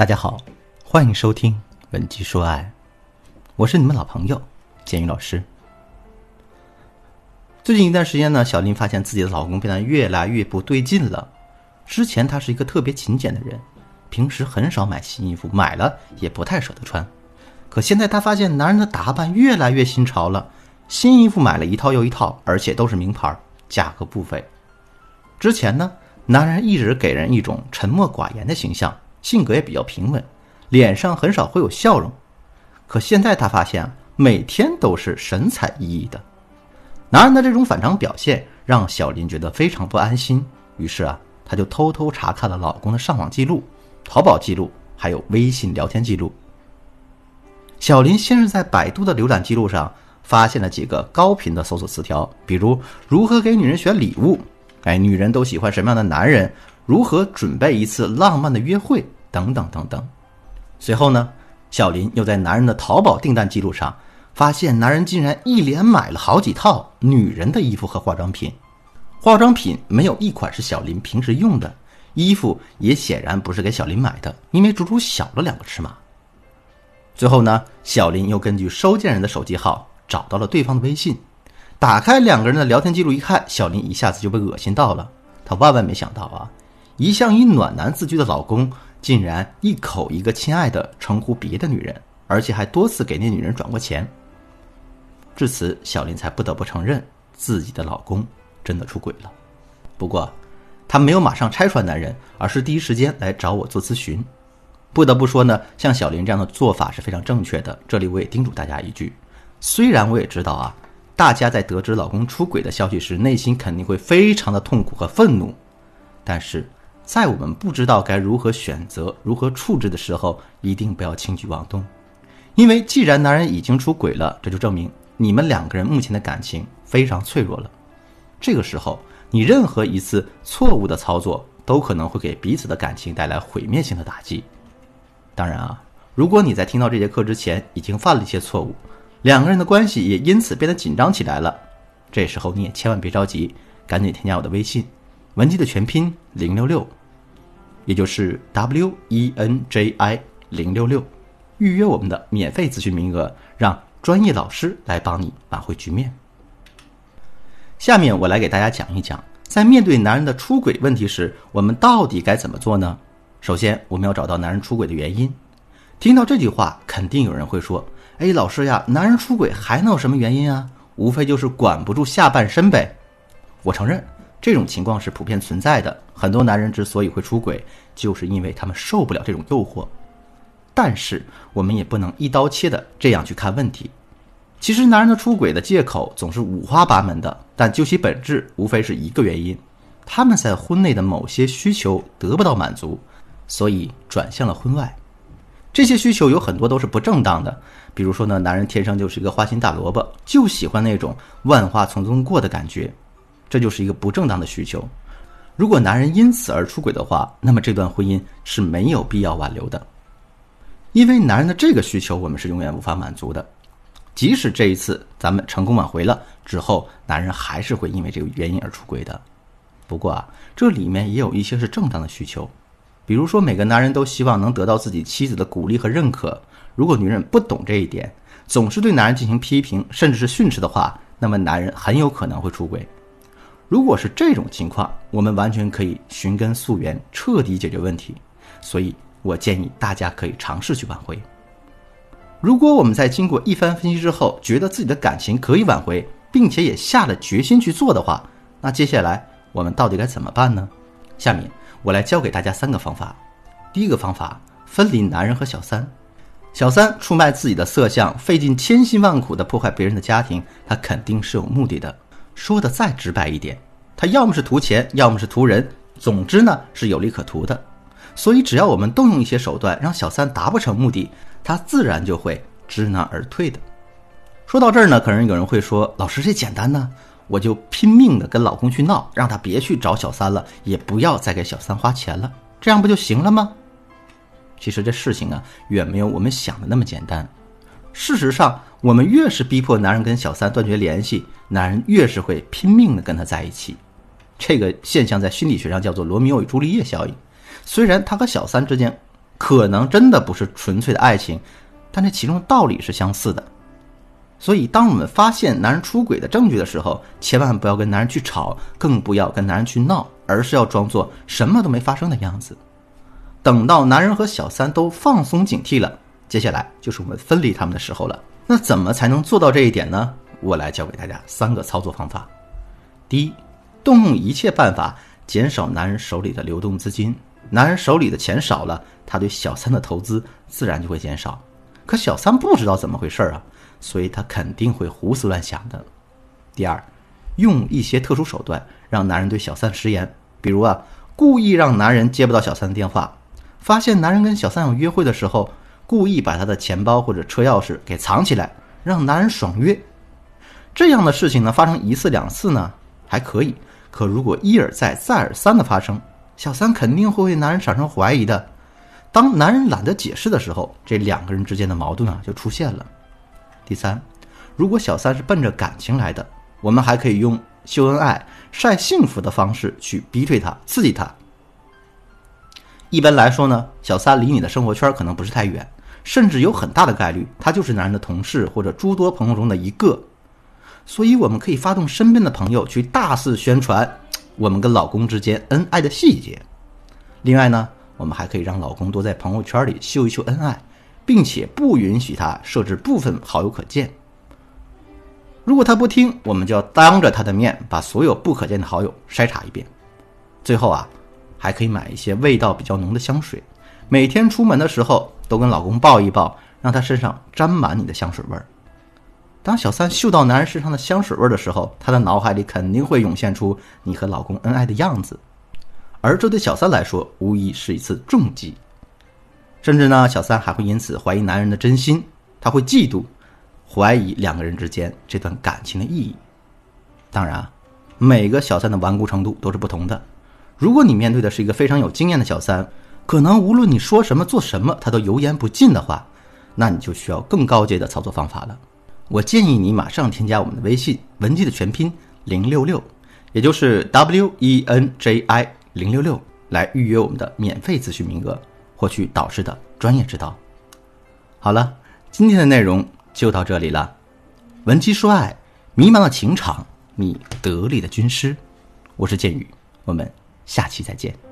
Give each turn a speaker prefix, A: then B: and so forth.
A: 大家好，欢迎收听《文姬说爱》，我是你们老朋友简宇老师。最近一段时间呢，小林发现自己的老公变得越来越不对劲了。之前他是一个特别勤俭的人，平时很少买新衣服，买了也不太舍得穿。可现在他发现男人的打扮越来越新潮了，新衣服买了一套又一套，而且都是名牌，价格不菲。之前呢，男人一直给人一种沉默寡言的形象。性格也比较平稳，脸上很少会有笑容。可现在他发现，每天都是神采奕奕的。男人的这种反常表现让小林觉得非常不安心。于是啊，他就偷偷查看了老公的上网记录、淘宝记录，还有微信聊天记录。小林先是在百度的浏览记录上发现了几个高频的搜索词条，比如如何给女人选礼物，哎，女人都喜欢什么样的男人？如何准备一次浪漫的约会？等等等等。随后呢，小林又在男人的淘宝订单记录上发现，男人竟然一连买了好几套女人的衣服和化妆品。化妆品没有一款是小林平时用的，衣服也显然不是给小林买的，因为足足小了两个尺码。最后呢，小林又根据收件人的手机号找到了对方的微信，打开两个人的聊天记录一看，小林一下子就被恶心到了。他万万没想到啊！一向以暖男自居的老公，竟然一口一个“亲爱的”称呼别的女人，而且还多次给那女人转过钱。至此，小林才不得不承认自己的老公真的出轨了。不过，他没有马上拆穿男人，而是第一时间来找我做咨询。不得不说呢，像小林这样的做法是非常正确的。这里我也叮嘱大家一句：虽然我也知道啊，大家在得知老公出轨的消息时，内心肯定会非常的痛苦和愤怒，但是。在我们不知道该如何选择、如何处置的时候，一定不要轻举妄动，因为既然男人已经出轨了，这就证明你们两个人目前的感情非常脆弱了。这个时候，你任何一次错误的操作，都可能会给彼此的感情带来毁灭性的打击。当然啊，如果你在听到这节课之前已经犯了一些错误，两个人的关系也因此变得紧张起来了，这时候你也千万别着急，赶紧添加我的微信，文姬的全拼零六六。也就是 W E N J I 零六六，预约我们的免费咨询名额，让专业老师来帮你挽回局面。下面我来给大家讲一讲，在面对男人的出轨问题时，我们到底该怎么做呢？首先，我们要找到男人出轨的原因。听到这句话，肯定有人会说：“哎，老师呀，男人出轨还能有什么原因啊？无非就是管不住下半身呗。”我承认。这种情况是普遍存在的。很多男人之所以会出轨，就是因为他们受不了这种诱惑。但是，我们也不能一刀切的这样去看问题。其实，男人的出轨的借口总是五花八门的，但究其本质，无非是一个原因：他们在婚内的某些需求得不到满足，所以转向了婚外。这些需求有很多都是不正当的。比如说呢，男人天生就是一个花心大萝卜，就喜欢那种万花丛中过的感觉。这就是一个不正当的需求。如果男人因此而出轨的话，那么这段婚姻是没有必要挽留的，因为男人的这个需求我们是永远无法满足的。即使这一次咱们成功挽回了之后，男人还是会因为这个原因而出轨的。不过啊，这里面也有一些是正当的需求，比如说每个男人都希望能得到自己妻子的鼓励和认可。如果女人不懂这一点，总是对男人进行批评，甚至是训斥的话，那么男人很有可能会出轨。如果是这种情况，我们完全可以寻根溯源，彻底解决问题。所以我建议大家可以尝试去挽回。如果我们在经过一番分析之后，觉得自己的感情可以挽回，并且也下了决心去做的话，那接下来我们到底该怎么办呢？下面我来教给大家三个方法。第一个方法，分离男人和小三。小三出卖自己的色相，费尽千辛万苦的破坏别人的家庭，他肯定是有目的的。说的再直白一点，他要么是图钱，要么是图人，总之呢是有利可图的。所以只要我们动用一些手段，让小三达不成目的，他自然就会知难而退的。说到这儿呢，可能有人会说：“老师，这简单呢，我就拼命的跟老公去闹，让他别去找小三了，也不要再给小三花钱了，这样不就行了吗？”其实这事情啊，远没有我们想的那么简单。事实上，我们越是逼迫男人跟小三断绝联系，男人越是会拼命的跟他在一起。这个现象在心理学上叫做罗密欧与朱丽叶效应。虽然他和小三之间可能真的不是纯粹的爱情，但这其中道理是相似的。所以，当我们发现男人出轨的证据的时候，千万不要跟男人去吵，更不要跟男人去闹，而是要装作什么都没发生的样子。等到男人和小三都放松警惕了，接下来就是我们分离他们的时候了。那怎么才能做到这一点呢？我来教给大家三个操作方法。第一，动用一切办法减少男人手里的流动资金。男人手里的钱少了，他对小三的投资自然就会减少。可小三不知道怎么回事啊。所以他肯定会胡思乱想的。第二，用一些特殊手段让男人对小三食言，比如啊，故意让男人接不到小三的电话，发现男人跟小三有约会的时候，故意把他的钱包或者车钥匙给藏起来，让男人爽约。这样的事情呢，发生一次两次呢还可以，可如果一而再再而三的发生，小三肯定会对男人产生怀疑的。当男人懒得解释的时候，这两个人之间的矛盾啊就出现了。第三，如果小三是奔着感情来的，我们还可以用秀恩爱、晒幸福的方式去逼退他、刺激他。一般来说呢，小三离你的生活圈可能不是太远，甚至有很大的概率他就是男人的同事或者诸多朋友中的一个。所以，我们可以发动身边的朋友去大肆宣传我们跟老公之间恩爱的细节。另外呢，我们还可以让老公多在朋友圈里秀一秀恩爱。并且不允许他设置部分好友可见。如果他不听，我们就要当着他的面把所有不可见的好友筛查一遍。最后啊，还可以买一些味道比较浓的香水，每天出门的时候都跟老公抱一抱，让他身上沾满你的香水味儿。当小三嗅到男人身上的香水味的时候，她的脑海里肯定会涌现出你和老公恩爱的样子，而这对小三来说无疑是一次重击。甚至呢，小三还会因此怀疑男人的真心，他会嫉妒，怀疑两个人之间这段感情的意义。当然，每个小三的顽固程度都是不同的。如果你面对的是一个非常有经验的小三，可能无论你说什么做什么，他都油盐不进的话，那你就需要更高阶的操作方法了。我建议你马上添加我们的微信文姬的全拼零六六，也就是 W E N J I 零六六，来预约我们的免费咨询名额。获取导师的专业指导。好了，今天的内容就到这里了。文姬说爱，迷茫的情场，你得力的军师。我是剑宇，我们下期再见。